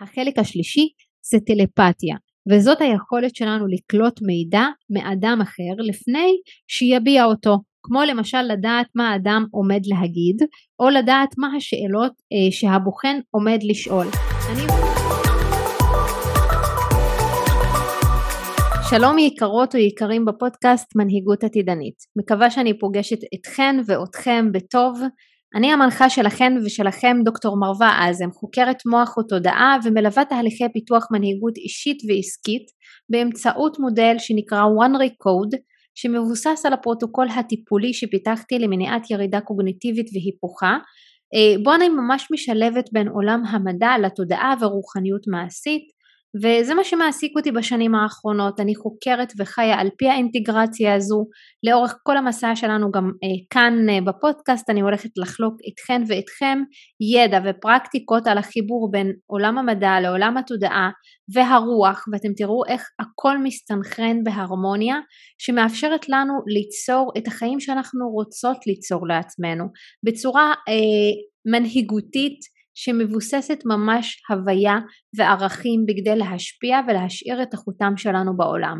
החלק השלישי זה טלפתיה וזאת היכולת שלנו לקלוט מידע מאדם אחר לפני שיביע אותו כמו למשל לדעת מה האדם עומד להגיד או לדעת מה השאלות אה, שהבוחן עומד לשאול. אני... שלום יקרות או יקרים בפודקאסט מנהיגות עתידנית. מקווה שאני פוגשת אתכן ואותכם בטוב. אני המנחה שלכן ושלכם דוקטור מרווה אזם, חוקרת מוח ותודעה ומלווה תהליכי פיתוח מנהיגות אישית ועסקית באמצעות מודל שנקרא one recode שמבוסס על הפרוטוקול הטיפולי שפיתחתי למניעת ירידה קוגניטיבית והיפוכה. אה, בו אני ממש משלבת בין עולם המדע לתודעה ורוחניות מעשית וזה מה שמעסיק אותי בשנים האחרונות, אני חוקרת וחיה על פי האינטגרציה הזו, לאורך כל המסע שלנו גם אה, כאן אה, בפודקאסט אני הולכת לחלוק איתכן ואיתכם ידע ופרקטיקות על החיבור בין עולם המדע לעולם התודעה והרוח ואתם תראו איך הכל מסתנכרן בהרמוניה שמאפשרת לנו ליצור את החיים שאנחנו רוצות ליצור לעצמנו. בצורה אה, מנהיגותית שמבוססת ממש הוויה וערכים בכדי להשפיע ולהשאיר את החותם שלנו בעולם.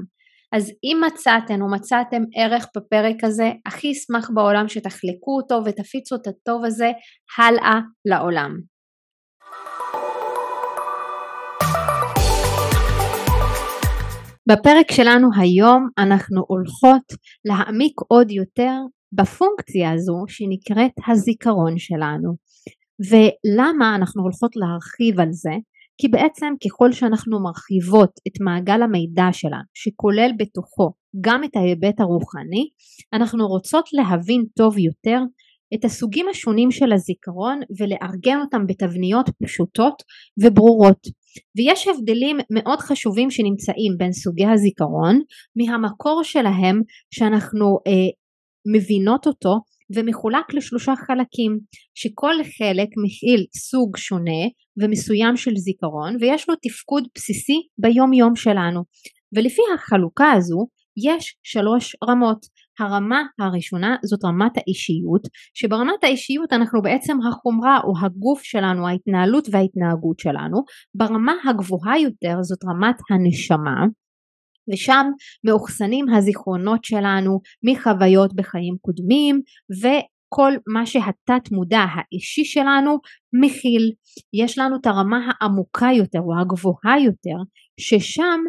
אז אם מצאתן או מצאתם ערך בפרק הזה, הכי אשמח בעולם שתחלקו אותו ותפיצו את הטוב הזה הלאה לעולם. בפרק שלנו היום אנחנו הולכות להעמיק עוד יותר בפונקציה הזו שנקראת הזיכרון שלנו. ולמה אנחנו הולכות להרחיב על זה? כי בעצם ככל שאנחנו מרחיבות את מעגל המידע שלנו שכולל בתוכו גם את ההיבט הרוחני אנחנו רוצות להבין טוב יותר את הסוגים השונים של הזיכרון ולארגן אותם בתבניות פשוטות וברורות ויש הבדלים מאוד חשובים שנמצאים בין סוגי הזיכרון מהמקור שלהם שאנחנו אה, מבינות אותו ומחולק לשלושה חלקים שכל חלק מכיל סוג שונה ומסוים של זיכרון ויש לו תפקוד בסיסי ביום יום שלנו. ולפי החלוקה הזו יש שלוש רמות. הרמה הראשונה זאת רמת האישיות שברמת האישיות אנחנו בעצם החומרה או הגוף שלנו ההתנהלות וההתנהגות שלנו. ברמה הגבוהה יותר זאת רמת הנשמה ושם מאוחסנים הזיכרונות שלנו מחוויות בחיים קודמים וכל מה שהתת מודע האישי שלנו מכיל. יש לנו את הרמה העמוקה יותר או הגבוהה יותר ששם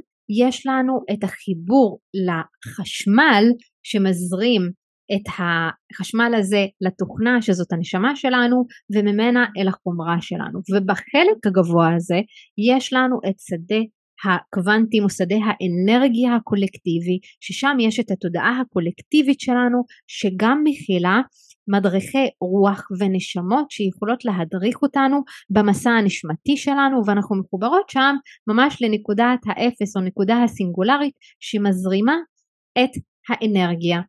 יש לנו את החיבור לחשמל שמזרים את החשמל הזה לתוכנה שזאת הנשמה שלנו וממנה אל החומרה שלנו ובחלק הגבוה הזה יש לנו את שדה הקוונטים או שדה האנרגיה הקולקטיבי ששם יש את התודעה הקולקטיבית שלנו שגם מכילה מדריכי רוח ונשמות שיכולות להדריך אותנו במסע הנשמתי שלנו ואנחנו מחוברות שם ממש לנקודת האפס או נקודה הסינגולרית שמזרימה את האנרגיה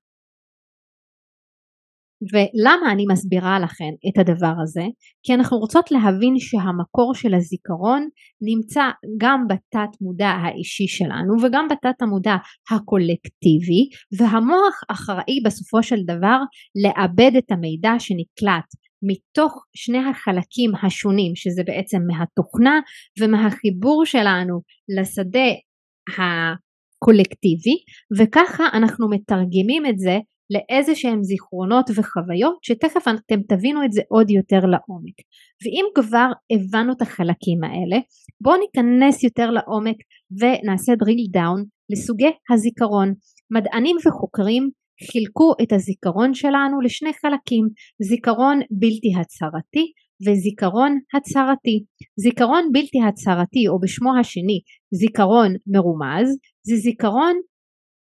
ולמה אני מסבירה לכם את הדבר הזה? כי אנחנו רוצות להבין שהמקור של הזיכרון נמצא גם בתת מודע האישי שלנו וגם בתת המודע הקולקטיבי והמוח אחראי בסופו של דבר לאבד את המידע שנקלט מתוך שני החלקים השונים שזה בעצם מהתוכנה ומהחיבור שלנו לשדה הקולקטיבי וככה אנחנו מתרגמים את זה לאיזה שהם זיכרונות וחוויות שתכף אתם תבינו את זה עוד יותר לעומק. ואם כבר הבנו את החלקים האלה בואו ניכנס יותר לעומק ונעשה drill down לסוגי הזיכרון. מדענים וחוקרים חילקו את הזיכרון שלנו לשני חלקים זיכרון בלתי הצהרתי וזיכרון הצהרתי. זיכרון בלתי הצהרתי או בשמו השני זיכרון מרומז זה זיכרון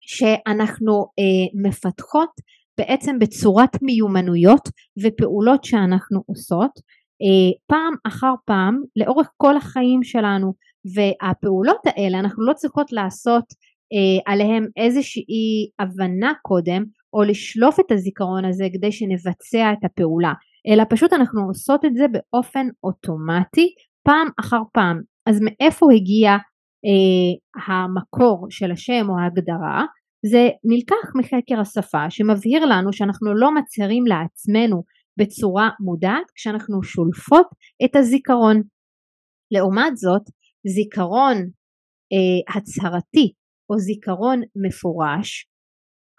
שאנחנו אה, מפתחות בעצם בצורת מיומנויות ופעולות שאנחנו עושות אה, פעם אחר פעם לאורך כל החיים שלנו. והפעולות האלה אנחנו לא צריכות לעשות אה, עליהם איזושהי הבנה קודם או לשלוף את הזיכרון הזה כדי שנבצע את הפעולה. אלא פשוט אנחנו עושות את זה באופן אוטומטי פעם אחר פעם. אז מאיפה הגיע המקור של השם או ההגדרה זה נלקח מחקר השפה שמבהיר לנו שאנחנו לא מצהירים לעצמנו בצורה מודעת כשאנחנו שולפות את הזיכרון. לעומת זאת זיכרון אה, הצהרתי או זיכרון מפורש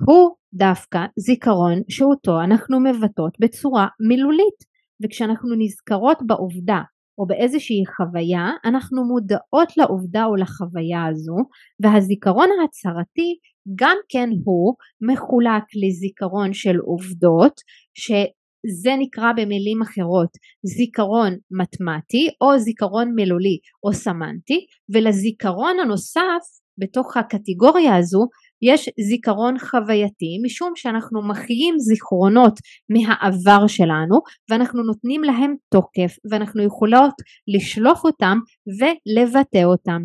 הוא דווקא זיכרון שאותו אנחנו מבטאות בצורה מילולית. וכשאנחנו נזכרות בעובדה או באיזושהי חוויה אנחנו מודעות לעובדה או לחוויה הזו והזיכרון ההצהרתי גם כן הוא מחולק לזיכרון של עובדות שזה נקרא במילים אחרות זיכרון מתמטי או זיכרון מילולי או סמנטי ולזיכרון הנוסף בתוך הקטגוריה הזו יש זיכרון חווייתי משום שאנחנו מחיים זיכרונות מהעבר שלנו ואנחנו נותנים להם תוקף ואנחנו יכולות לשלוף אותם ולבטא אותם.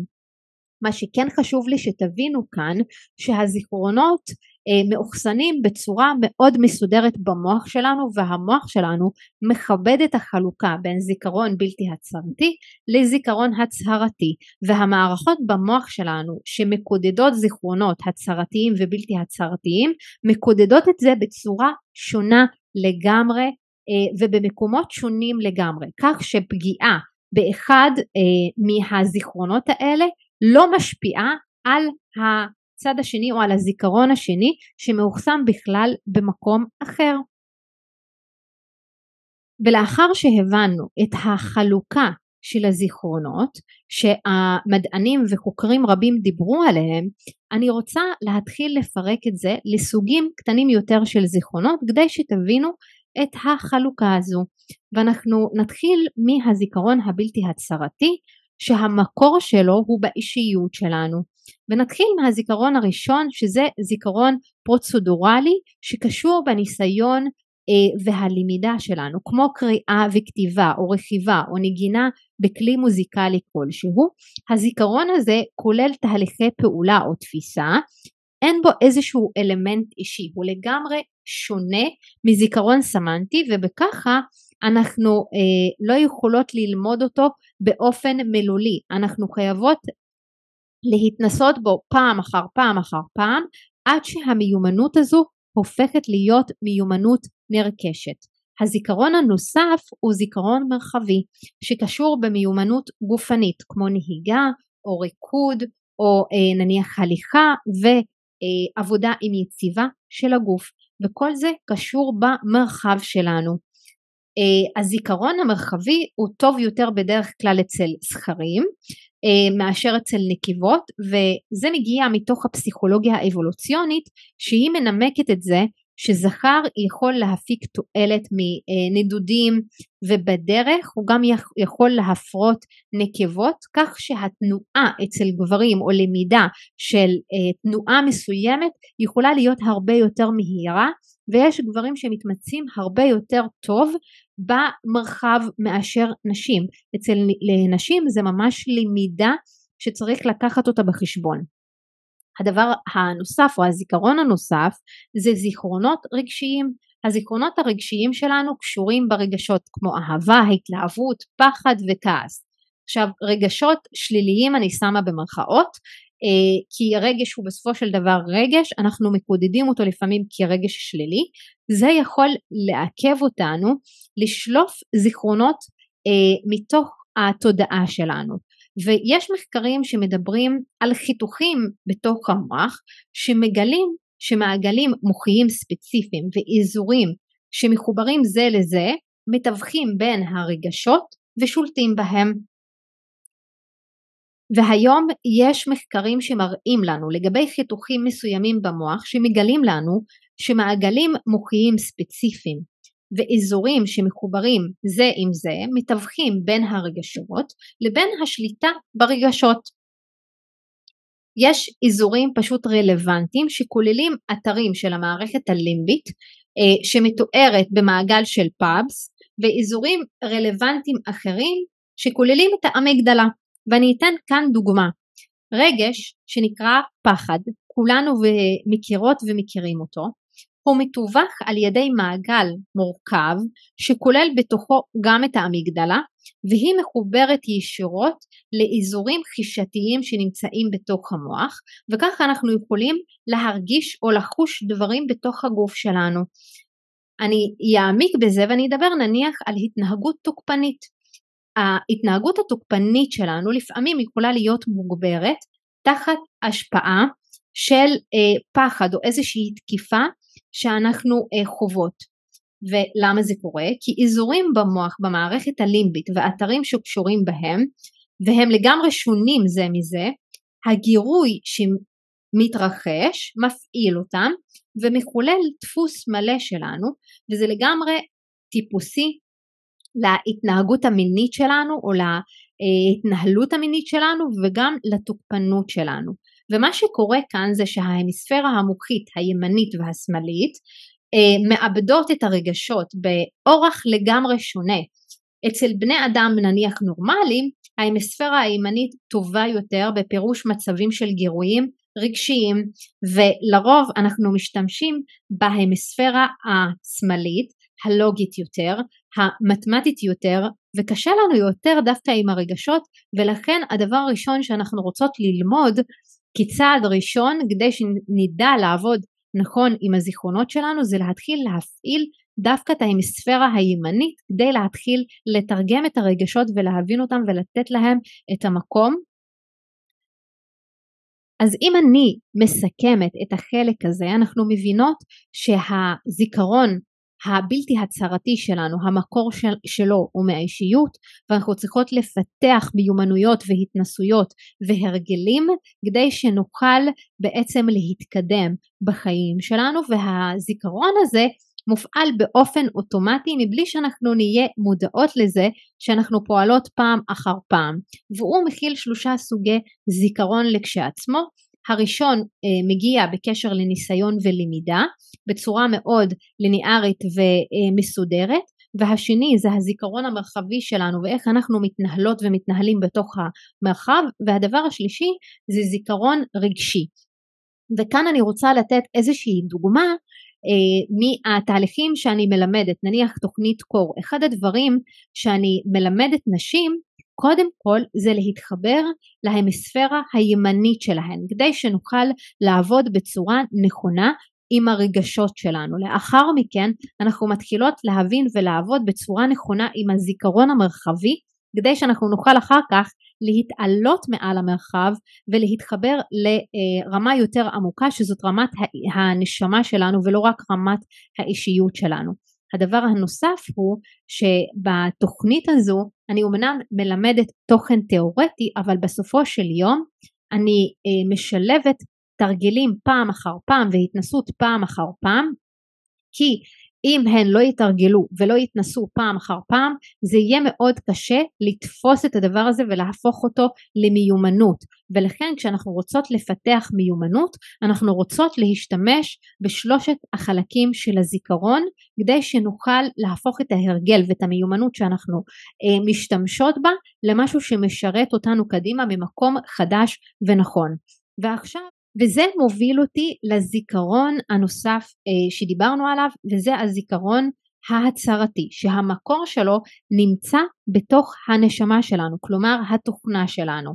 מה שכן חשוב לי שתבינו כאן שהזיכרונות מאוחסנים בצורה מאוד מסודרת במוח שלנו והמוח שלנו מכבד את החלוקה בין זיכרון בלתי הצהרתי לזיכרון הצהרתי. והמערכות במוח שלנו שמקודדות זיכרונות הצהרתיים ובלתי הצהרתיים מקודדות את זה בצורה שונה לגמרי אה, ובמקומות שונים לגמרי. כך שפגיעה באחד אה, מהזיכרונות האלה לא משפיעה על הצד השני או על הזיכרון השני שמאוחסן בכלל במקום אחר. ולאחר שהבנו את החלוקה של הזיכרונות שהמדענים וחוקרים רבים דיברו עליהם אני רוצה להתחיל לפרק את זה לסוגים קטנים יותר של זיכרונות כדי שתבינו את החלוקה הזו ואנחנו נתחיל מהזיכרון הבלתי הצהרתי שהמקור שלו הוא באישיות שלנו ונתחיל מהזיכרון הראשון שזה זיכרון פרוצדורלי שקשור בניסיון אה, והלמידה שלנו כמו קריאה וכתיבה או רכיבה או נגינה בכלי מוזיקלי כלשהו. הזיכרון הזה כולל תהליכי פעולה או תפיסה. אין בו איזשהו אלמנט אישי הוא לגמרי שונה מזיכרון סמנטי ובככה אנחנו אה, לא יכולות ללמוד אותו באופן מילולי. אנחנו חייבות להתנסות בו פעם אחר פעם אחר פעם עד שהמיומנות הזו הופכת להיות מיומנות נרכשת. הזיכרון הנוסף הוא זיכרון מרחבי שקשור במיומנות גופנית כמו נהיגה או ריקוד או אה, נניח הליכה ועבודה עם יציבה של הגוף וכל זה קשור במרחב שלנו. אה, הזיכרון המרחבי הוא טוב יותר בדרך כלל אצל זכרים אה, מאשר אצל נקבות וזה מגיע מתוך הפסיכולוגיה האבולוציונית שהיא מנמקת את זה שזכר יכול להפיק תועלת מנדודים ובדרך הוא גם יכול להפרות נקבות כך שהתנועה אצל גברים או למידה של אה, תנועה מסוימת יכולה להיות הרבה יותר מהירה ויש גברים שמתמצאים הרבה יותר טוב במרחב מאשר נשים. אצל נשים זה ממש למידה שצריך לקחת אותה בחשבון. הדבר הנוסף או הזיכרון הנוסף זה זיכרונות רגשיים. הזיכרונות הרגשיים שלנו קשורים ברגשות כמו אהבה, התלהבות, פחד וכעס. עכשיו רגשות שליליים אני שמה במרכאות אה, כי הרגש הוא בסופו של דבר רגש, אנחנו מקודדים אותו לפעמים כרגש שלילי, זה יכול לעכב אותנו לשלוף זיכרונות אה, מתוך התודעה שלנו. ויש מחקרים שמדברים על חיתוכים בתוך המוח שמגלים שמעגלים מוחיים ספציפיים ואזורים שמחוברים זה לזה מתווכים בין הרגשות ושולטים בהם. והיום יש מחקרים שמראים לנו לגבי חיתוכים מסוימים במוח שמגלים לנו שמעגלים מוחיים ספציפיים ואזורים שמחוברים זה עם זה מתווכים בין הרגשות לבין השליטה ברגשות. יש אזורים פשוט רלוונטיים שכוללים אתרים של המערכת הלימבית אה, שמתוארת במעגל של פאבס ואזורים רלוונטיים אחרים שכוללים את האמגדלה. ואני אתן כאן דוגמה. רגש שנקרא פחד כולנו מכירות ומכירים אותו הוא מתווך על ידי מעגל מורכב שכולל בתוכו גם את האמיגדלה והיא מחוברת ישירות לאזורים חישתיים שנמצאים בתוך המוח וככה אנחנו יכולים להרגיש או לחוש דברים בתוך הגוף שלנו. אני אעמיק בזה ואני אדבר נניח על התנהגות תוקפנית. ההתנהגות התוקפנית שלנו לפעמים יכולה להיות מוגברת תחת השפעה של אה, פחד או איזושהי תקיפה שאנחנו אה, חוות. ולמה זה קורה? כי אזורים במוח במערכת הלימבית ואתרים שקשורים בהם והם לגמרי שונים זה מזה, הגירוי שמתרחש מפעיל אותם ומחולל דפוס מלא שלנו וזה לגמרי טיפוסי להתנהגות המינית שלנו או להתנהלות המינית שלנו וגם לתוקפנות שלנו. ומה שקורה כאן זה שההמיספירה המוחית הימנית והשמאלית אה, מאבדות את הרגשות באורח לגמרי שונה. אצל בני אדם נניח נורמליים ההמיספירה הימנית טובה יותר בפירוש מצבים של גירויים רגשיים ולרוב אנחנו משתמשים בהמיספירה השמאלית הלוגית יותר, המתמטית יותר וקשה לנו יותר דווקא עם הרגשות ולכן הדבר הראשון שאנחנו רוצות ללמוד כצעד ראשון כדי שנדע לעבוד נכון עם הזיכרונות שלנו זה להתחיל להפעיל דווקא את ההמיספירה הימנית כדי להתחיל לתרגם את הרגשות ולהבין אותם ולתת להם את המקום. אז אם אני מסכמת את החלק הזה אנחנו מבינות שהזיכרון הבלתי הצהרתי שלנו, המקור של, שלו הוא מהאישיות ואנחנו צריכות לפתח מיומנויות והתנסויות והרגלים כדי שנוכל בעצם להתקדם בחיים שלנו והזיכרון הזה מופעל באופן אוטומטי מבלי שאנחנו נהיה מודעות לזה שאנחנו פועלות פעם אחר פעם. והוא מכיל שלושה סוגי זיכרון לכשעצמו הראשון אה, מגיע בקשר לניסיון ולמידה בצורה מאוד ליניארית ומסודרת והשני זה הזיכרון המרחבי שלנו ואיך אנחנו מתנהלות ומתנהלים בתוך המרחב והדבר השלישי זה זיכרון רגשי. וכאן אני רוצה לתת איזושהי דוגמה אה, מהתהליכים שאני מלמדת נניח תוכנית קור. אחד הדברים שאני מלמדת נשים קודם כל זה להתחבר להמיספירה הימנית שלהן כדי שנוכל לעבוד בצורה נכונה עם הרגשות שלנו. לאחר מכן אנחנו מתחילות להבין ולעבוד בצורה נכונה עם הזיכרון המרחבי כדי שאנחנו נוכל אחר כך להתעלות מעל המרחב ולהתחבר לרמה יותר עמוקה שזאת רמת הנשמה שלנו ולא רק רמת האישיות שלנו. הדבר הנוסף הוא שבתוכנית הזו אני אומנם מלמדת תוכן תיאורטי אבל בסופו של יום אני אה, משלבת תרגילים פעם אחר פעם והתנסות פעם אחר פעם כי אם הן לא יתרגלו ולא יתנסו פעם אחר פעם זה יהיה מאוד קשה לתפוס את הדבר הזה ולהפוך אותו למיומנות. ולכן כשאנחנו רוצות לפתח מיומנות אנחנו רוצות להשתמש בשלושת החלקים של הזיכרון כדי שנוכל להפוך את ההרגל ואת המיומנות שאנחנו אה, משתמשות בה למשהו שמשרת אותנו קדימה ממקום חדש ונכון. ועכשיו וזה מוביל אותי לזיכרון הנוסף אה, שדיברנו עליו וזה הזיכרון ההצהרתי שהמקור שלו נמצא בתוך הנשמה שלנו כלומר התוכנה שלנו.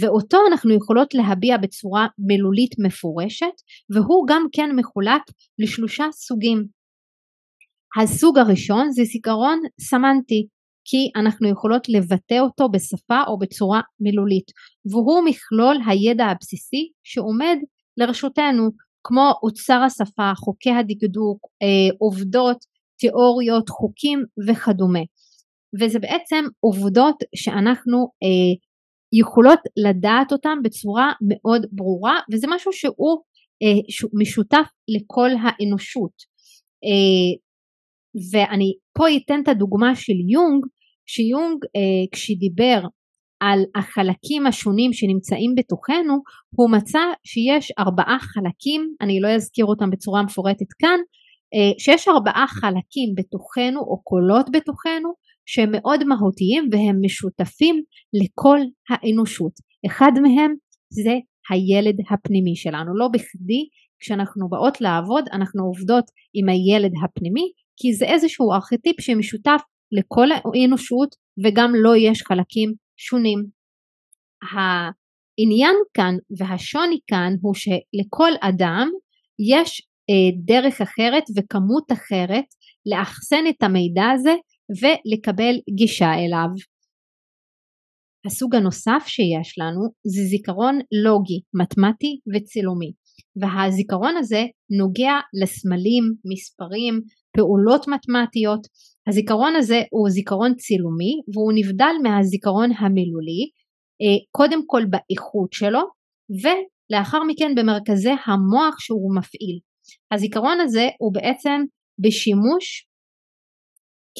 ואותו אנחנו יכולות להביע בצורה מילולית מפורשת והוא גם כן מחולק לשלושה סוגים. הסוג הראשון זה זיכרון סמנטי כי אנחנו יכולות לבטא אותו בשפה או בצורה מילולית. והוא מכלול הידע הבסיסי שעומד לרשותנו כמו אוצר השפה, חוקי הדקדוק, אה, עובדות, תיאוריות, חוקים וכדומה. וזה בעצם עובדות שאנחנו אה, יכולות לדעת אותן בצורה מאוד ברורה וזה משהו שהוא אה, משותף לכל האנושות. אה, ואני פה אתן את הדוגמה של יונג שיונג אה, כשדיבר על החלקים השונים שנמצאים בתוכנו הוא מצא שיש ארבעה חלקים אני לא אזכיר אותם בצורה מפורטת כאן אה, שיש ארבעה חלקים בתוכנו או קולות בתוכנו שהם מאוד מהותיים והם משותפים לכל האנושות. אחד מהם זה הילד הפנימי שלנו. לא בכדי כשאנחנו באות לעבוד אנחנו עובדות עם הילד הפנימי כי זה איזשהו ארכיטיפ שמשותף לכל האנושות וגם לו לא יש חלקים שונים. העניין כאן והשוני כאן הוא שלכל אדם יש אה, דרך אחרת וכמות אחרת לאחסן את המידע הזה ולקבל גישה אליו. הסוג הנוסף שיש לנו זה זיכרון לוגי, מתמטי וצילומי והזיכרון הזה נוגע לסמלים, מספרים, פעולות מתמטיות. הזיכרון הזה הוא זיכרון צילומי והוא נבדל מהזיכרון המילולי אה, קודם כל באיכות שלו ולאחר מכן במרכזי המוח שהוא מפעיל. הזיכרון הזה הוא בעצם בשימוש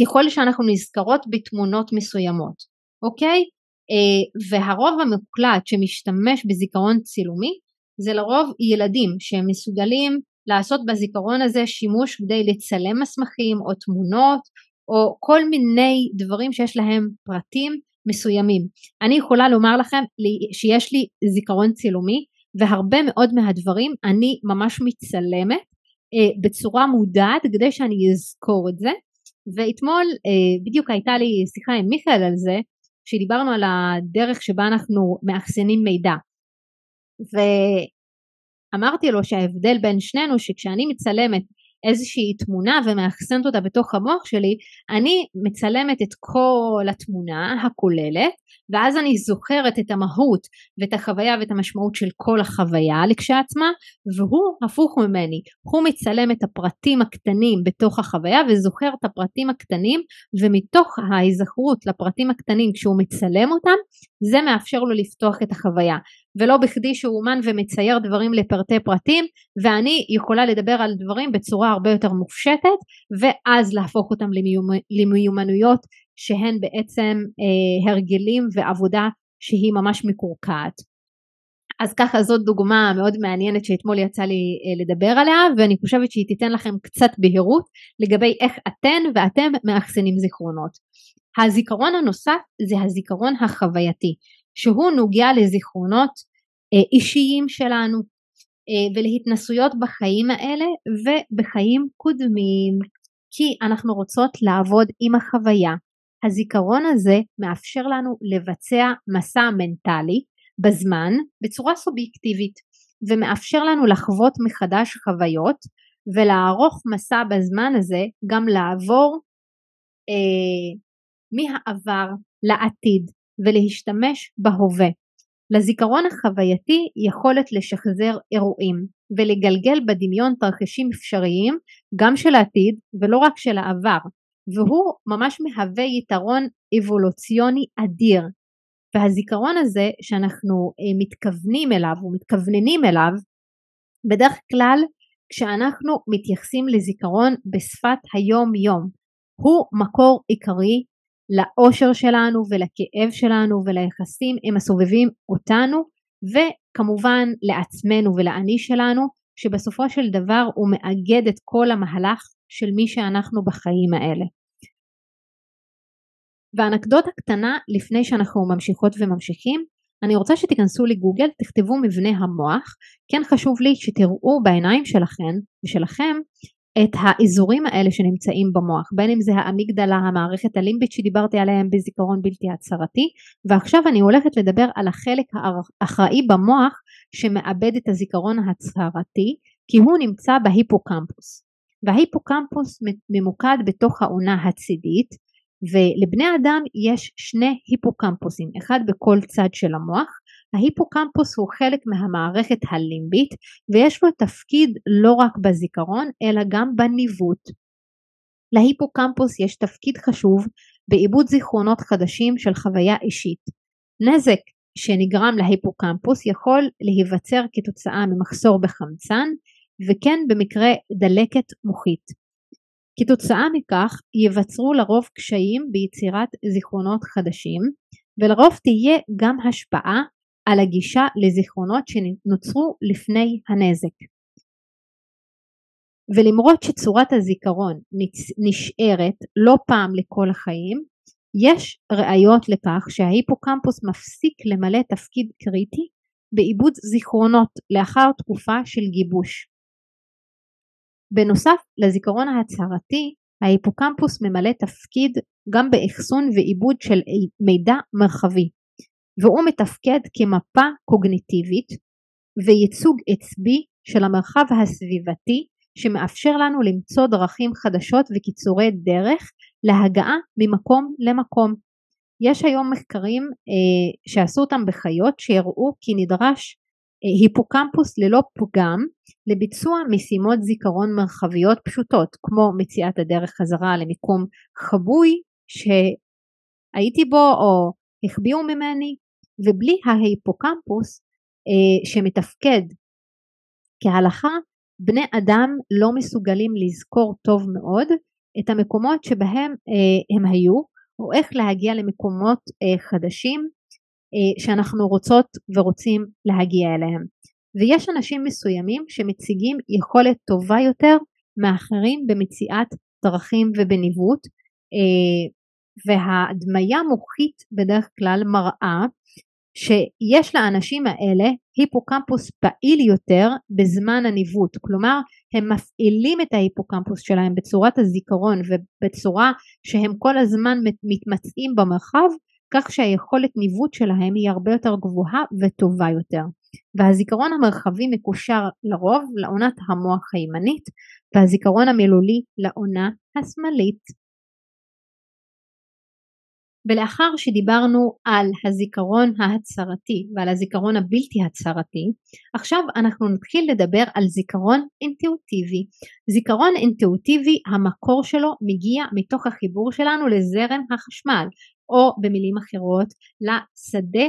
ככל שאנחנו נזכרות בתמונות מסוימות, אוקיי? אה, והרוב המוקלט שמשתמש בזיכרון צילומי זה לרוב ילדים שהם מסוגלים לעשות בזיכרון הזה שימוש כדי לצלם מסמכים או תמונות או כל מיני דברים שיש להם פרטים מסוימים. אני יכולה לומר לכם שיש לי זיכרון צילומי והרבה מאוד מהדברים אני ממש מצלמת אה, בצורה מודעת כדי שאני אזכור את זה ואתמול אה, בדיוק הייתה לי שיחה עם מיכאל על זה שדיברנו על הדרך שבה אנחנו מאחסנים מידע ואמרתי לו שההבדל בין שנינו שכשאני מצלמת איזושהי תמונה ומאחסנת אותה בתוך המוח שלי, אני מצלמת את כל התמונה הכוללת ואז אני זוכרת את המהות ואת החוויה ואת המשמעות של כל החוויה לכשעצמה והוא הפוך ממני, הוא מצלם את הפרטים הקטנים בתוך החוויה וזוכר את הפרטים הקטנים ומתוך ההיזכרות לפרטים הקטנים כשהוא מצלם אותם זה מאפשר לו לפתוח את החוויה. ולא בכדי שהוא אומן ומצייר דברים לפרטי פרטים ואני יכולה לדבר על דברים בצורה הרבה יותר מופשטת ואז להפוך אותם למיומנויות שהן בעצם אה, הרגלים ועבודה שהיא ממש מקורקעת. אז ככה זאת דוגמה מאוד מעניינת שאתמול יצא לי אה, לדבר עליה ואני חושבת שהיא תיתן לכם קצת בהירות לגבי איך אתן ואתם מאחסנים זיכרונות. הזיכרון הנוסף זה הזיכרון החווייתי שהוא נוגע לזיכרונות אה, אישיים שלנו אה, ולהתנסויות בחיים האלה ובחיים קודמים כי אנחנו רוצות לעבוד עם החוויה. הזיכרון הזה מאפשר לנו לבצע מסע מנטלי בזמן בצורה סובייקטיבית ומאפשר לנו לחוות מחדש חוויות ולערוך מסע בזמן הזה גם לעבור אה, מהעבר לעתיד ולהשתמש בהווה. לזיכרון החווייתי יכולת לשחזר אירועים ולגלגל בדמיון תרחישים אפשריים גם של העתיד ולא רק של העבר והוא ממש מהווה יתרון אבולוציוני אדיר. והזיכרון הזה שאנחנו אה, מתכוונים אליו ומתכווננים אליו בדרך כלל כשאנחנו מתייחסים לזיכרון בשפת היום יום הוא מקור עיקרי לאושר שלנו ולכאב שלנו וליחסים עם הסובבים אותנו וכמובן לעצמנו ולאני שלנו שבסופו של דבר הוא מאגד את כל המהלך של מי שאנחנו בחיים האלה. ואנקדוטה קטנה לפני שאנחנו ממשיכות וממשיכים אני רוצה שתיכנסו לגוגל תכתבו מבנה המוח. כן חשוב לי שתראו בעיניים שלכם ושלכם את האזורים האלה שנמצאים במוח בין אם זה האמיגדלה המערכת הלימבית שדיברתי עליהם בזיכרון בלתי הצהרתי. ועכשיו אני הולכת לדבר על החלק האחראי במוח שמאבד את הזיכרון ההצהרתי כי הוא נמצא בהיפוקמפוס וההיפוקמפוס ממוקד בתוך העונה הצידית ולבני אדם יש שני היפוקמפוסים אחד בכל צד של המוח ההיפוקמפוס הוא חלק מהמערכת הלימבית ויש לו תפקיד לא רק בזיכרון אלא גם בניווט. להיפוקמפוס יש תפקיד חשוב בעיבוד זיכרונות חדשים של חוויה אישית. נזק שנגרם להיפוקמפוס יכול להיווצר כתוצאה ממחסור בחמצן וכן במקרה דלקת מוחית. כתוצאה מכך ייווצרו לרוב קשיים ביצירת זיכרונות חדשים ולרוב תהיה גם השפעה על הגישה לזיכרונות שנוצרו לפני הנזק. ולמרות שצורת הזיכרון נשארת לא פעם לכל החיים, יש ראיות לכך שההיפוקמפוס מפסיק למלא תפקיד קריטי בעיבוד זיכרונות לאחר תקופה של גיבוש. בנוסף לזיכרון ההצהרתי, ההיפוקמפוס ממלא תפקיד גם באחסון ועיבוד של מידע מרחבי. והוא מתפקד כמפה קוגניטיבית וייצוג עצבי של המרחב הסביבתי שמאפשר לנו למצוא דרכים חדשות וקיצורי דרך להגעה ממקום למקום. יש היום מחקרים אה, שעשו אותם בחיות שהראו כי נדרש היפוקמפוס ללא פגם לביצוע משימות זיכרון מרחביות פשוטות כמו מציאת הדרך חזרה למיקום חבוי שהייתי בו או החביאו ממני ובלי ההיפוקמפוס אה, שמתפקד כהלכה בני אדם לא מסוגלים לזכור טוב מאוד את המקומות שבהם אה, הם היו או איך להגיע למקומות אה, חדשים. אה, שאנחנו רוצות ורוצים להגיע אליהם. ויש אנשים מסוימים שמציגים יכולת טובה יותר מאחרים במציאת דרכים ובניווט אה, וההדמיה מוחית בדרך כלל מראה שיש לאנשים האלה היפוקמפוס פעיל יותר בזמן הניווט, כלומר הם מפעילים את ההיפוקמפוס שלהם בצורת הזיכרון ובצורה שהם כל הזמן מתמצאים במרחב כך שהיכולת ניווט שלהם היא הרבה יותר גבוהה וטובה יותר והזיכרון המרחבי מקושר לרוב לעונת המוח הימנית והזיכרון המילולי לעונה השמאלית ולאחר שדיברנו על הזיכרון ההצהרתי ועל הזיכרון הבלתי הצהרתי, עכשיו אנחנו נתחיל לדבר על זיכרון אינטואיטיבי. זיכרון אינטואיטיבי המקור שלו מגיע מתוך החיבור שלנו לזרם החשמל, או במילים אחרות לשדה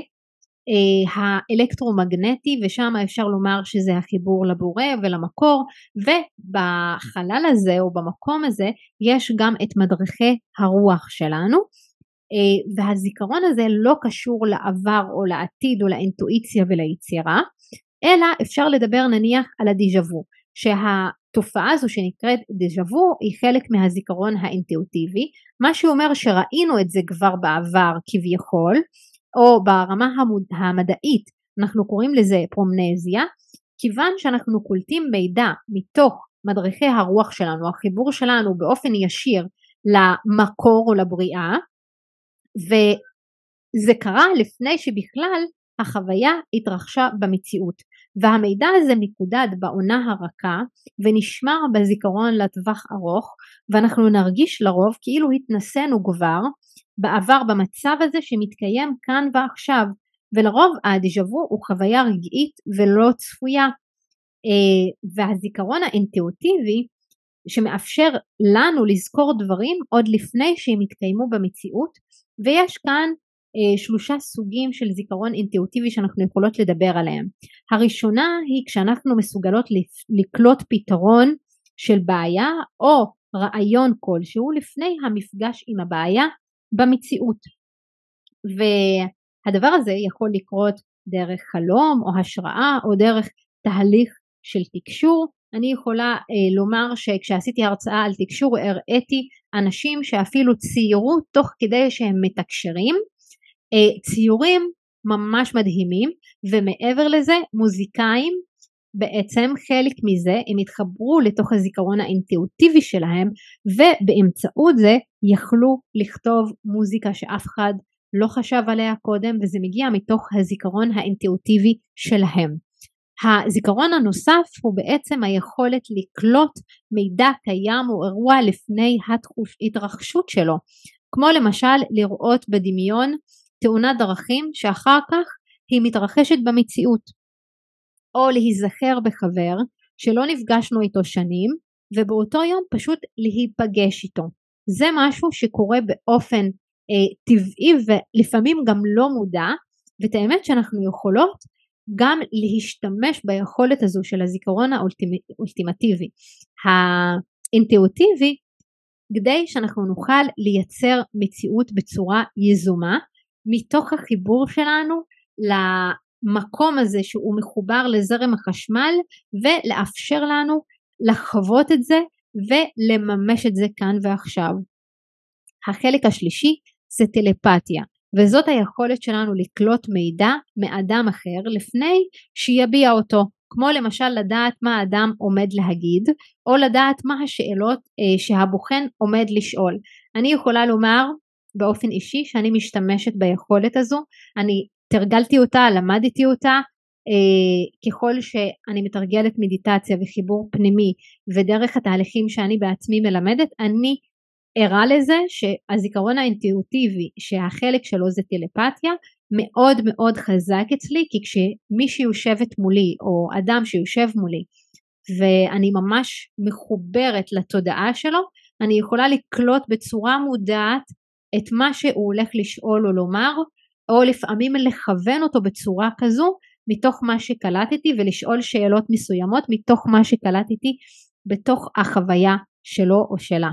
אה, האלקטרומגנטי ושם אפשר לומר שזה החיבור לבורא ולמקור ובחלל הזה או במקום הזה יש גם את מדריכי הרוח שלנו אה, והזיכרון הזה לא קשור לעבר או לעתיד או לאינטואיציה וליצירה אלא אפשר לדבר נניח על הדיז'ה וו שהתופעה הזו שנקראת דז'ה וו היא חלק מהזיכרון האינטואיטיבי. מה שאומר שראינו את זה כבר בעבר כביכול או ברמה המוד, המדעית אנחנו קוראים לזה פרומנזיה כיוון שאנחנו קולטים מידע מתוך מדריכי הרוח שלנו החיבור שלנו באופן ישיר למקור או לבריאה וזה קרה לפני שבכלל החוויה התרחשה במציאות והמידע הזה מקודד בעונה הרכה ונשמר בזיכרון לטווח ארוך ואנחנו נרגיש לרוב כאילו התנסינו כבר בעבר במצב הזה שמתקיים כאן ועכשיו ולרוב הדז'ה הוא חוויה רגעית ולא צפויה. אה, והזיכרון האינטואיטיבי שמאפשר לנו לזכור דברים עוד לפני שהם יתקיימו במציאות ויש כאן שלושה סוגים של זיכרון אינטואיטיבי שאנחנו יכולות לדבר עליהם. הראשונה היא כשאנחנו מסוגלות לקלוט פתרון של בעיה או רעיון כלשהו לפני המפגש עם הבעיה במציאות. והדבר הזה יכול לקרות דרך חלום או השראה או דרך תהליך של תקשור אני יכולה אה, לומר שכשעשיתי הרצאה על תקשור הראיתי אנשים שאפילו ציירו תוך כדי שהם מתקשרים אה, ציורים ממש מדהימים ומעבר לזה מוזיקאים בעצם חלק מזה הם התחברו לתוך הזיכרון האינטואיטיבי שלהם ובאמצעות זה יכלו לכתוב מוזיקה שאף אחד לא חשב עליה קודם וזה מגיע מתוך הזיכרון האינטואיטיבי שלהם. הזיכרון הנוסף הוא בעצם היכולת לקלוט מידע קיים או אירוע לפני ההתרחשות שלו כמו למשל לראות בדמיון תאונת דרכים שאחר כך היא מתרחשת במציאות. או להיזכר בחבר שלא נפגשנו איתו שנים ובאותו יום פשוט להיפגש איתו. זה משהו שקורה באופן אה, טבעי ולפעמים גם לא מודע ואת האמת שאנחנו יכולות גם להשתמש ביכולת הזו של הזיכרון האולטימטיבי. האינטואיטיבי כדי שאנחנו נוכל לייצר מציאות בצורה יזומה מתוך החיבור שלנו למקום הזה שהוא מחובר לזרם החשמל ולאפשר לנו לחוות את זה ולממש את זה כאן ועכשיו. החלק השלישי זה טלפתיה וזאת היכולת שלנו לקלוט מידע מאדם אחר לפני שיביע אותו כמו למשל לדעת מה האדם עומד להגיד או לדעת מה השאלות אה, שהבוחן עומד לשאול. אני יכולה לומר באופן אישי שאני משתמשת ביכולת הזו, אני תרגלתי אותה, למדתי אותה, אה, ככל שאני מתרגלת מדיטציה וחיבור פנימי ודרך התהליכים שאני בעצמי מלמדת, אני ערה לזה שהזיכרון האינטואיטיבי שהחלק שלו זה טלפתיה מאוד מאוד חזק אצלי כי כשמי שיושבת מולי או אדם שיושב מולי ואני ממש מחוברת לתודעה שלו אני יכולה לקלוט בצורה מודעת את מה שהוא הולך לשאול או לומר או לפעמים לכוון אותו בצורה כזו מתוך מה שקלטתי ולשאול שאלות מסוימות מתוך מה שקלטתי בתוך החוויה שלו או שלה.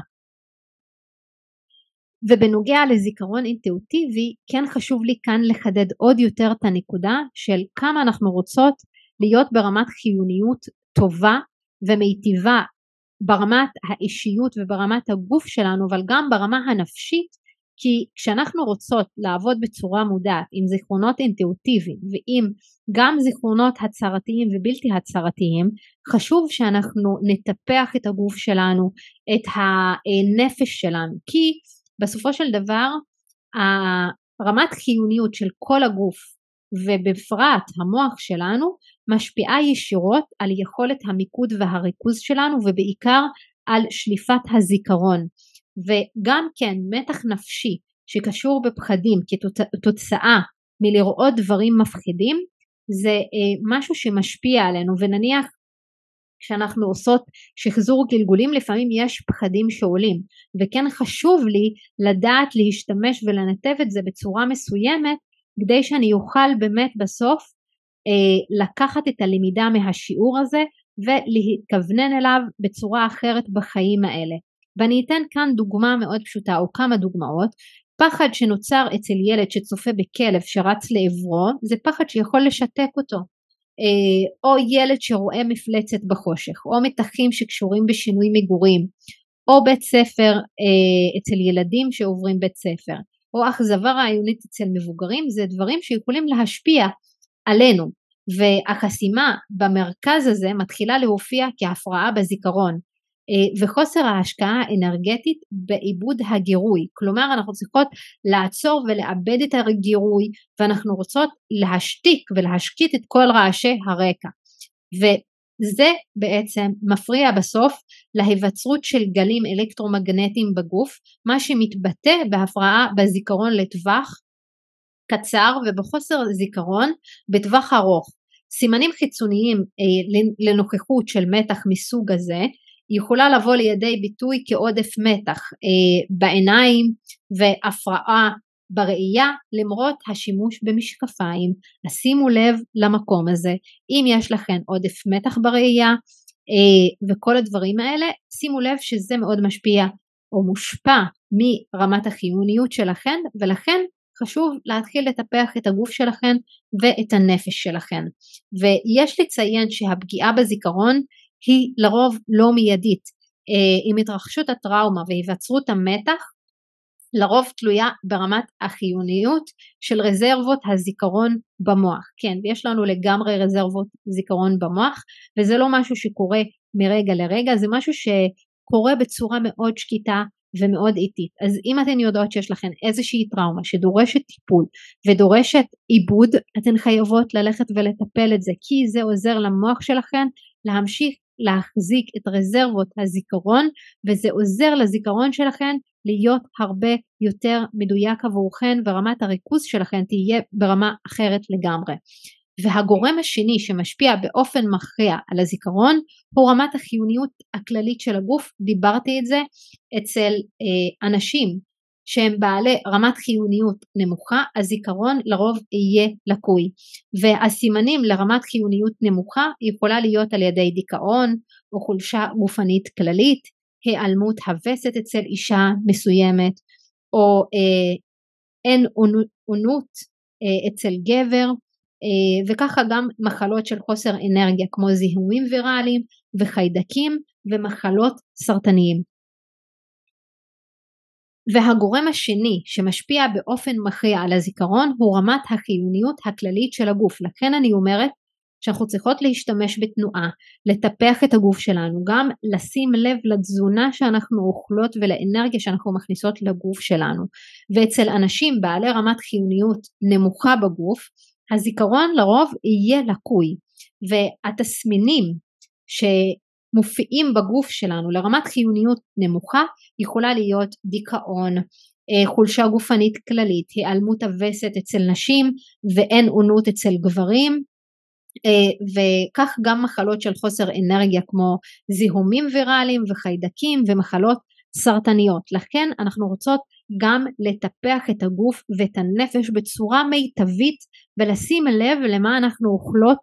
ובנוגע לזיכרון אינטואיטיבי כן חשוב לי כאן לחדד עוד יותר את הנקודה של כמה אנחנו רוצות להיות ברמת חיוניות טובה ומיטיבה ברמת האישיות וברמת הגוף שלנו אבל גם ברמה הנפשית כי כשאנחנו רוצות לעבוד בצורה מודעת עם זיכרונות אינטואיטיביים ועם גם זיכרונות הצהרתיים ובלתי הצהרתיים חשוב שאנחנו נטפח את הגוף שלנו את הנפש שלנו כי בסופו של דבר הרמת חיוניות של כל הגוף ובפרט המוח שלנו משפיעה ישירות על יכולת המיקוד והריכוז שלנו ובעיקר על שליפת הזיכרון וגם כן מתח נפשי שקשור בפחדים כתוצאה מלראות דברים מפחידים זה אה, משהו שמשפיע עלינו. ונניח כשאנחנו עושות שחזור גלגולים לפעמים יש פחדים שעולים. וכן חשוב לי לדעת להשתמש ולנתב את זה בצורה מסוימת כדי שאני אוכל באמת בסוף אה, לקחת את הלמידה מהשיעור הזה ולהתכוונן אליו בצורה אחרת בחיים האלה ואני אתן כאן דוגמה מאוד פשוטה או כמה דוגמאות. פחד שנוצר אצל ילד שצופה בכלב שרץ לעברו זה פחד שיכול לשתק אותו. אה, או ילד שרואה מפלצת בחושך או מתחים שקשורים בשינוי מגורים או בית ספר אה, אצל ילדים שעוברים בית ספר או אכזבה רעיונית אצל מבוגרים זה דברים שיכולים להשפיע עלינו. והחסימה במרכז הזה מתחילה להופיע כהפרעה בזיכרון וחוסר ההשקעה האנרגטית בעיבוד הגירוי. כלומר אנחנו צריכות לעצור ולאבד את הגירוי ואנחנו רוצות להשתיק ולהשקיט את כל רעשי הרקע. וזה בעצם מפריע בסוף להיווצרות של גלים אלקטרומגנטיים בגוף מה שמתבטא בהפרעה בזיכרון לטווח קצר ובחוסר זיכרון בטווח ארוך. סימנים חיצוניים אה, לנוכחות של מתח מסוג הזה יכולה לבוא לידי ביטוי כעודף מתח אה, בעיניים והפרעה בראייה למרות השימוש במשקפיים. שימו לב למקום הזה, אם יש לכם עודף מתח בראייה אה, וכל הדברים האלה, שימו לב שזה מאוד משפיע או מושפע מרמת החיוניות שלכם ולכן חשוב להתחיל לטפח את הגוף שלכם ואת הנפש שלכם. ויש לציין שהפגיעה בזיכרון היא לרוב לא מיידית. אה, עם התרחשות הטראומה והיווצרות המתח לרוב תלויה ברמת החיוניות של רזרבות הזיכרון במוח. כן, יש לנו לגמרי רזרבות זיכרון במוח וזה לא משהו שקורה מרגע לרגע, זה משהו שקורה בצורה מאוד שקטה ומאוד איטית. אז אם אתן יודעות שיש לכן איזושהי טראומה שדורשת טיפול ודורשת עיבוד, אתן חייבות ללכת ולטפל את זה כי זה עוזר למוח שלכן להמשיך להחזיק את רזרבות הזיכרון וזה עוזר לזיכרון שלכם להיות הרבה יותר מדויק עבורכן ורמת הריכוז שלכם תהיה ברמה אחרת לגמרי. והגורם השני שמשפיע באופן מכריע על הזיכרון הוא רמת החיוניות הכללית של הגוף, דיברתי את זה אצל אה, אנשים שהם בעלי רמת חיוניות נמוכה, הזיכרון לרוב יהיה לקוי. והסימנים לרמת חיוניות נמוכה יכולה להיות על ידי דיכאון או חולשה גופנית כללית, היעלמות הווסת אצל אישה מסוימת, או אה, אין עונות אה, אצל גבר, אה, וככה גם מחלות של חוסר אנרגיה כמו זיהומים ויראליים וחיידקים ומחלות סרטניים. והגורם השני שמשפיע באופן מכריע על הזיכרון הוא רמת החיוניות הכללית של הגוף. לכן אני אומרת שאנחנו צריכות להשתמש בתנועה, לטפח את הגוף שלנו, גם לשים לב לתזונה שאנחנו אוכלות ולאנרגיה שאנחנו מכניסות לגוף שלנו. ואצל אנשים בעלי רמת חיוניות נמוכה בגוף, הזיכרון לרוב יהיה לקוי, והתסמינים מופיעים בגוף שלנו לרמת חיוניות נמוכה יכולה להיות דיכאון, אה, חולשה גופנית כללית, היעלמות הווסת אצל נשים ואין עונות אצל גברים אה, וכך גם מחלות של חוסר אנרגיה כמו זיהומים ויראליים וחיידקים ומחלות סרטניות. לכן אנחנו רוצות גם לטפח את הגוף ואת הנפש בצורה מיטבית ולשים לב למה אנחנו אוכלות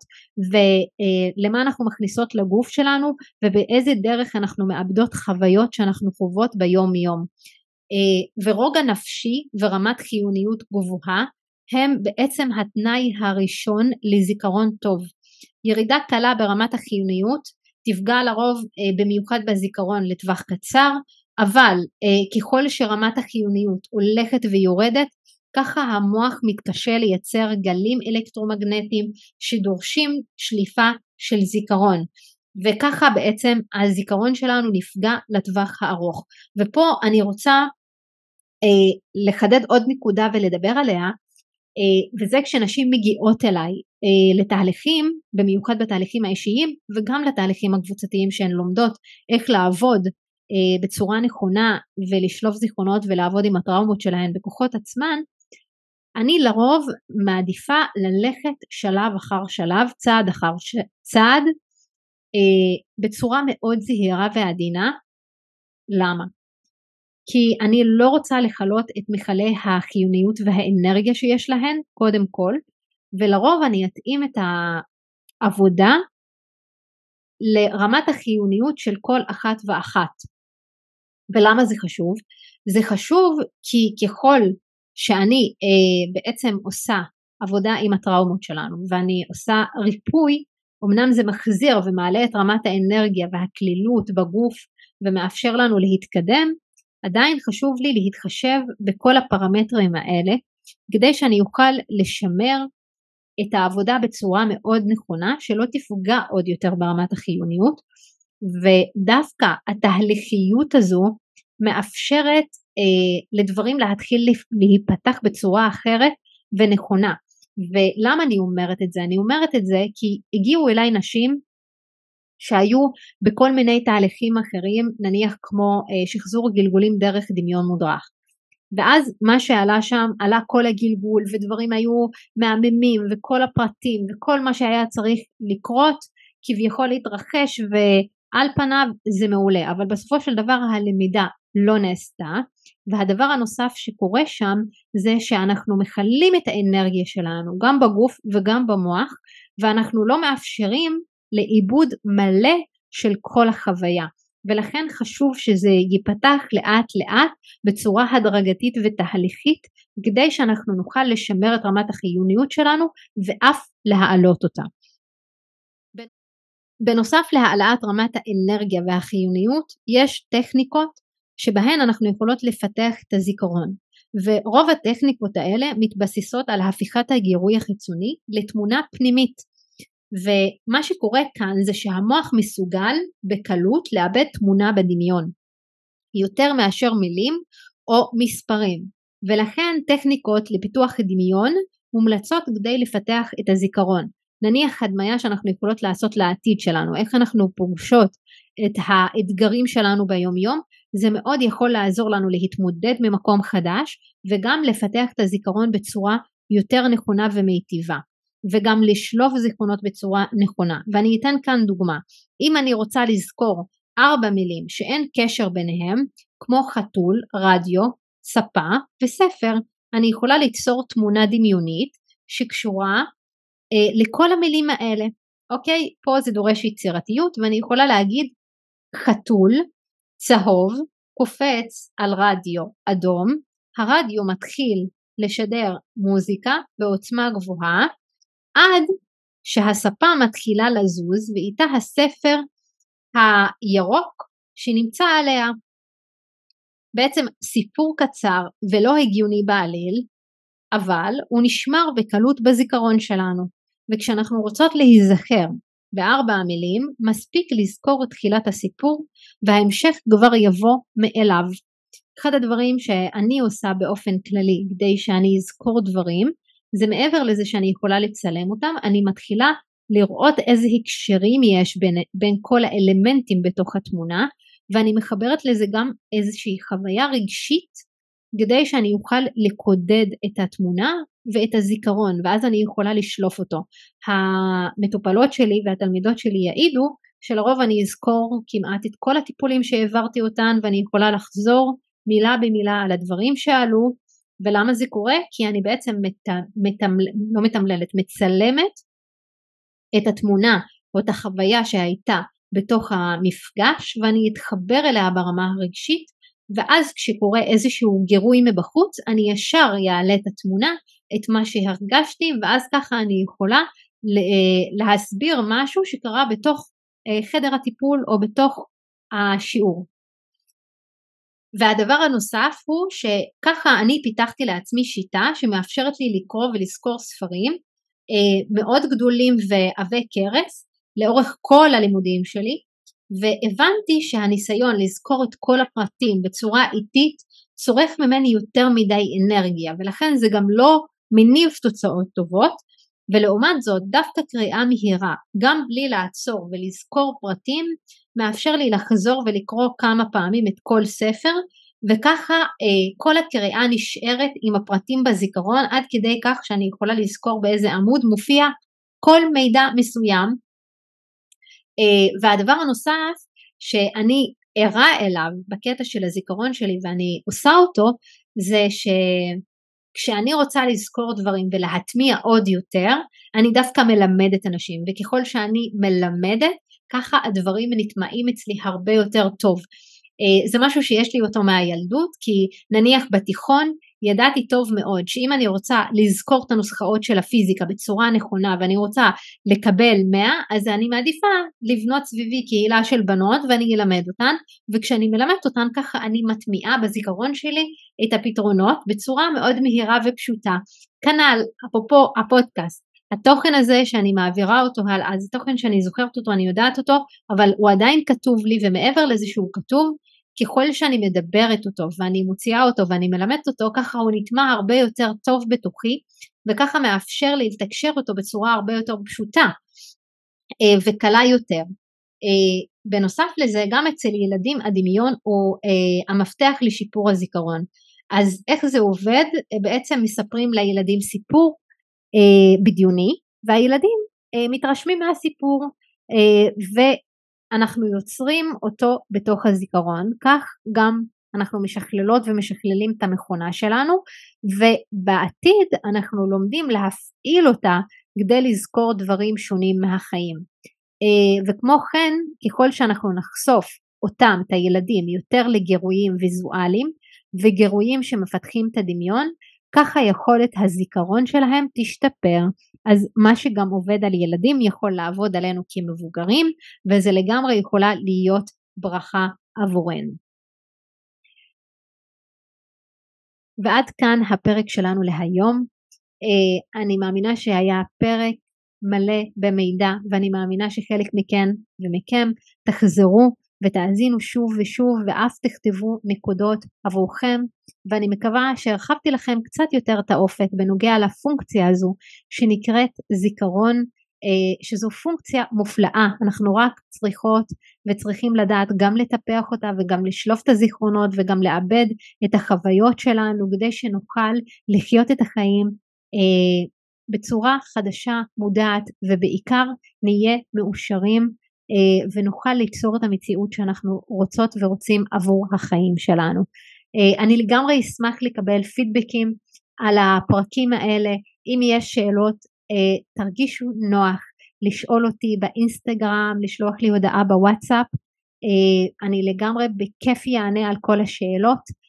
ולמה אה, אנחנו מכניסות לגוף שלנו ובאיזה דרך אנחנו מאבדות חוויות שאנחנו חוות ביום יום. אה, ורוגע נפשי ורמת חיוניות גבוהה הם בעצם התנאי הראשון לזיכרון טוב. ירידה קלה ברמת החיוניות תפגע לרוב אה, במיוחד בזיכרון לטווח קצר אבל אה, ככל שרמת החיוניות הולכת ויורדת ככה המוח מתקשה לייצר גלים אלקטרומגנטיים שדורשים שליפה של זיכרון. וככה בעצם הזיכרון שלנו נפגע לטווח הארוך. ופה אני רוצה אה, לחדד עוד נקודה ולדבר עליה אה, וזה כשנשים מגיעות אליי אה, לתהליכים במיוחד בתהליכים האישיים וגם לתהליכים הקבוצתיים שהן לומדות איך לעבוד בצורה נכונה ולשלוף זיכרונות ולעבוד עם הטראומות שלהן בכוחות עצמן אני לרוב מעדיפה ללכת שלב אחר שלב צעד אחר ש... צעד אה, בצורה מאוד זהירה ועדינה למה? כי אני לא רוצה לכלות את מכלי החיוניות והאנרגיה שיש להן קודם כל ולרוב אני אתאים את העבודה לרמת החיוניות של כל אחת ואחת. ולמה זה חשוב? זה חשוב כי ככל שאני אה, בעצם עושה עבודה עם הטראומות שלנו ואני עושה ריפוי, אמנם זה מחזיר ומעלה את רמת האנרגיה והקלילות בגוף ומאפשר לנו להתקדם, עדיין חשוב לי להתחשב בכל הפרמטרים האלה כדי שאני אוכל לשמר את העבודה בצורה מאוד נכונה שלא תפגע עוד יותר ברמת החיוניות ודווקא התהליכיות הזו מאפשרת אה, לדברים להתחיל להיפתח בצורה אחרת ונכונה ולמה אני אומרת את זה? אני אומרת את זה כי הגיעו אליי נשים שהיו בכל מיני תהליכים אחרים נניח כמו אה, שחזור גלגולים דרך דמיון מודרך ואז מה שעלה שם עלה כל הגלגול ודברים היו מהממים וכל הפרטים וכל מה שהיה צריך לקרות כביכול להתרחש ועל פניו זה מעולה אבל בסופו של דבר הלמידה לא נעשתה והדבר הנוסף שקורה שם זה שאנחנו מכלים את האנרגיה שלנו גם בגוף וגם במוח ואנחנו לא מאפשרים לעיבוד מלא של כל החוויה ולכן חשוב שזה ייפתח לאט לאט בצורה הדרגתית ותהליכית כדי שאנחנו נוכל לשמר את רמת החיוניות שלנו ואף להעלות אותה. בנוסף להעלאת רמת האנרגיה והחיוניות יש טכניקות שבהן אנחנו יכולות לפתח את הזיכרון. ורוב הטכניקות האלה מתבססות על הפיכת הגירוי החיצוני לתמונה פנימית. ומה שקורה כאן זה שהמוח מסוגל בקלות לאבד תמונה בדמיון. יותר מאשר מילים או מספרים. ולכן טכניקות לפיתוח דמיון מומלצות כדי לפתח את הזיכרון נניח הדמיה שאנחנו יכולות לעשות לעתיד שלנו איך אנחנו פוגשות את האתגרים שלנו ביום יום זה מאוד יכול לעזור לנו להתמודד ממקום חדש וגם לפתח את הזיכרון בצורה יותר נכונה ומיטיבה וגם לשלוף זיכרונות בצורה נכונה. ואני אתן כאן דוגמה. אם אני רוצה לזכור ארבע מילים שאין קשר ביניהם כמו חתול, רדיו, ספה וספר אני יכולה ליצור תמונה דמיונית שקשורה לכל המילים האלה. אוקיי? פה זה דורש יצירתיות ואני יכולה להגיד חתול צהוב קופץ על רדיו אדום. הרדיו מתחיל לשדר מוזיקה בעוצמה גבוהה עד שהספה מתחילה לזוז ואיתה הספר הירוק שנמצא עליה. בעצם סיפור קצר ולא הגיוני בעליל, אבל הוא נשמר בקלות בזיכרון שלנו, וכשאנחנו רוצות להיזכר בארבע המילים, מספיק לזכור את תחילת הסיפור וההמשך כבר יבוא מאליו. אחד הדברים שאני עושה באופן כללי כדי שאני אזכור דברים זה מעבר לזה שאני יכולה לצלם אותם, אני מתחילה לראות איזה הקשרים יש בין, בין כל האלמנטים בתוך התמונה ואני מחברת לזה גם איזושהי חוויה רגשית כדי שאני אוכל לקודד את התמונה ואת הזיכרון ואז אני יכולה לשלוף אותו. המטופלות שלי והתלמידות שלי יעידו שלרוב אני אזכור כמעט את כל הטיפולים שהעברתי אותן ואני יכולה לחזור מילה במילה על הדברים שעלו ולמה זה קורה? כי אני בעצם מת, מתמל, לא מתמללת, מצלמת את התמונה או את החוויה שהייתה בתוך המפגש ואני אתחבר אליה ברמה הרגשית ואז כשקורה איזשהו גירוי מבחוץ אני ישר אעלה את התמונה, את מה שהרגשתי ואז ככה אני יכולה להסביר משהו שקרה בתוך אה, חדר הטיפול או בתוך השיעור. והדבר הנוסף הוא שככה אני פיתחתי לעצמי שיטה שמאפשרת לי לקרוא ולזכור ספרים אה, מאוד גדולים ועבי כרס לאורך כל הלימודים שלי והבנתי שהניסיון לזכור את כל הפרטים בצורה איטית צורך ממני יותר מדי אנרגיה ולכן זה גם לא מניב תוצאות טובות. ולעומת זאת דווקא קריאה מהירה גם בלי לעצור ולזכור פרטים מאפשר לי לחזור ולקרוא כמה פעמים את כל ספר וככה אה, כל הקריאה נשארת עם הפרטים בזיכרון עד כדי כך שאני יכולה לזכור באיזה עמוד מופיע כל מידע מסוים והדבר הנוסף שאני ערה אליו בקטע של הזיכרון שלי ואני עושה אותו זה שכשאני רוצה לזכור דברים ולהטמיע עוד יותר אני דווקא מלמדת אנשים וככל שאני מלמדת ככה הדברים נטמעים אצלי הרבה יותר טוב. אה, זה משהו שיש לי אותו מהילדות כי נניח בתיכון ידעתי טוב מאוד שאם אני רוצה לזכור את הנוסחאות של הפיזיקה בצורה נכונה ואני רוצה לקבל 100 אז אני מעדיפה לבנות סביבי קהילה של בנות ואני אלמד אותן וכשאני מלמדת אותן ככה אני מטמיעה בזיכרון שלי את הפתרונות בצורה מאוד מהירה ופשוטה. כנ"ל אפרופו הפודקאסט התוכן הזה שאני מעבירה אותו הלאה זה תוכן שאני זוכרת אותו אני יודעת אותו אבל הוא עדיין כתוב לי ומעבר לזה שהוא כתוב ככל שאני מדברת אותו ואני מוציאה אותו ואני מלמדת אותו ככה הוא נטמע הרבה יותר טוב בתוכי וככה מאפשר לי לתקשר אותו בצורה הרבה יותר פשוטה אה, וקלה יותר. אה, בנוסף לזה גם אצל ילדים הדמיון הוא אה, המפתח לשיפור הזיכרון אז איך זה עובד בעצם מספרים לילדים סיפור בדיוני והילדים מתרשמים מהסיפור אנחנו יוצרים אותו בתוך הזיכרון, כך גם אנחנו משכללות ומשכללים את המכונה שלנו ובעתיד אנחנו לומדים להפעיל אותה כדי לזכור דברים שונים מהחיים. אה, וכמו כן ככל שאנחנו נחשוף אותם, את הילדים, יותר לגירויים ויזואליים וגירויים שמפתחים את הדמיון, ככה יכולת הזיכרון שלהם תשתפר אז מה שגם עובד על ילדים יכול לעבוד עלינו כמבוגרים וזה לגמרי יכולה להיות ברכה עבורנו. ועד כאן הפרק שלנו להיום. אה, אני מאמינה שהיה פרק מלא במידע ואני מאמינה שחלק מכן ומכם תחזרו ותאזינו שוב ושוב ואף תכתבו נקודות עבורכם. ואני מקווה שהרחבתי לכם קצת יותר את האופק בנוגע לפונקציה הזו שנקראת זיכרון אה, שזו פונקציה מופלאה. אנחנו רק צריכות וצריכים לדעת גם לטפח אותה וגם לשלוף את הזיכרונות וגם לעבד את החוויות שלנו כדי שנוכל לחיות את החיים אה, בצורה חדשה מודעת ובעיקר נהיה מאושרים ונוכל ליצור את המציאות שאנחנו רוצות ורוצים עבור החיים שלנו. אה, אני לגמרי אשמח לקבל פידבקים על הפרקים האלה, אם יש שאלות אה, תרגישו נוח לשאול אותי באינסטגרם, לשלוח לי הודעה בוואטסאפ, אני לגמרי בכיף יענה על כל השאלות.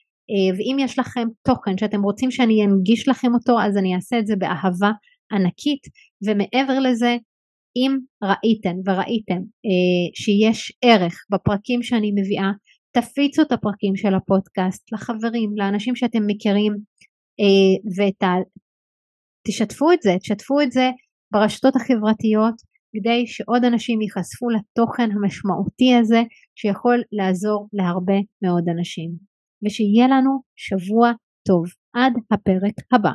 ואם יש לכם תוכן שאתם רוצים שאני אנגיש לכם אותו אז אני אעשה את זה באהבה ענקית. ומעבר לזה אם ראיתם וראיתם אה, שיש ערך בפרקים שאני מביאה תפיצו את הפרקים של הפודקאסט לחברים לאנשים שאתם מכירים אה, ותשתפו את זה תשתפו את זה ברשתות החברתיות כדי שעוד אנשים ייחשפו לתוכן המשמעותי הזה שיכול לעזור להרבה מאוד אנשים. ושיהיה לנו שבוע טוב. עד הפרק הבא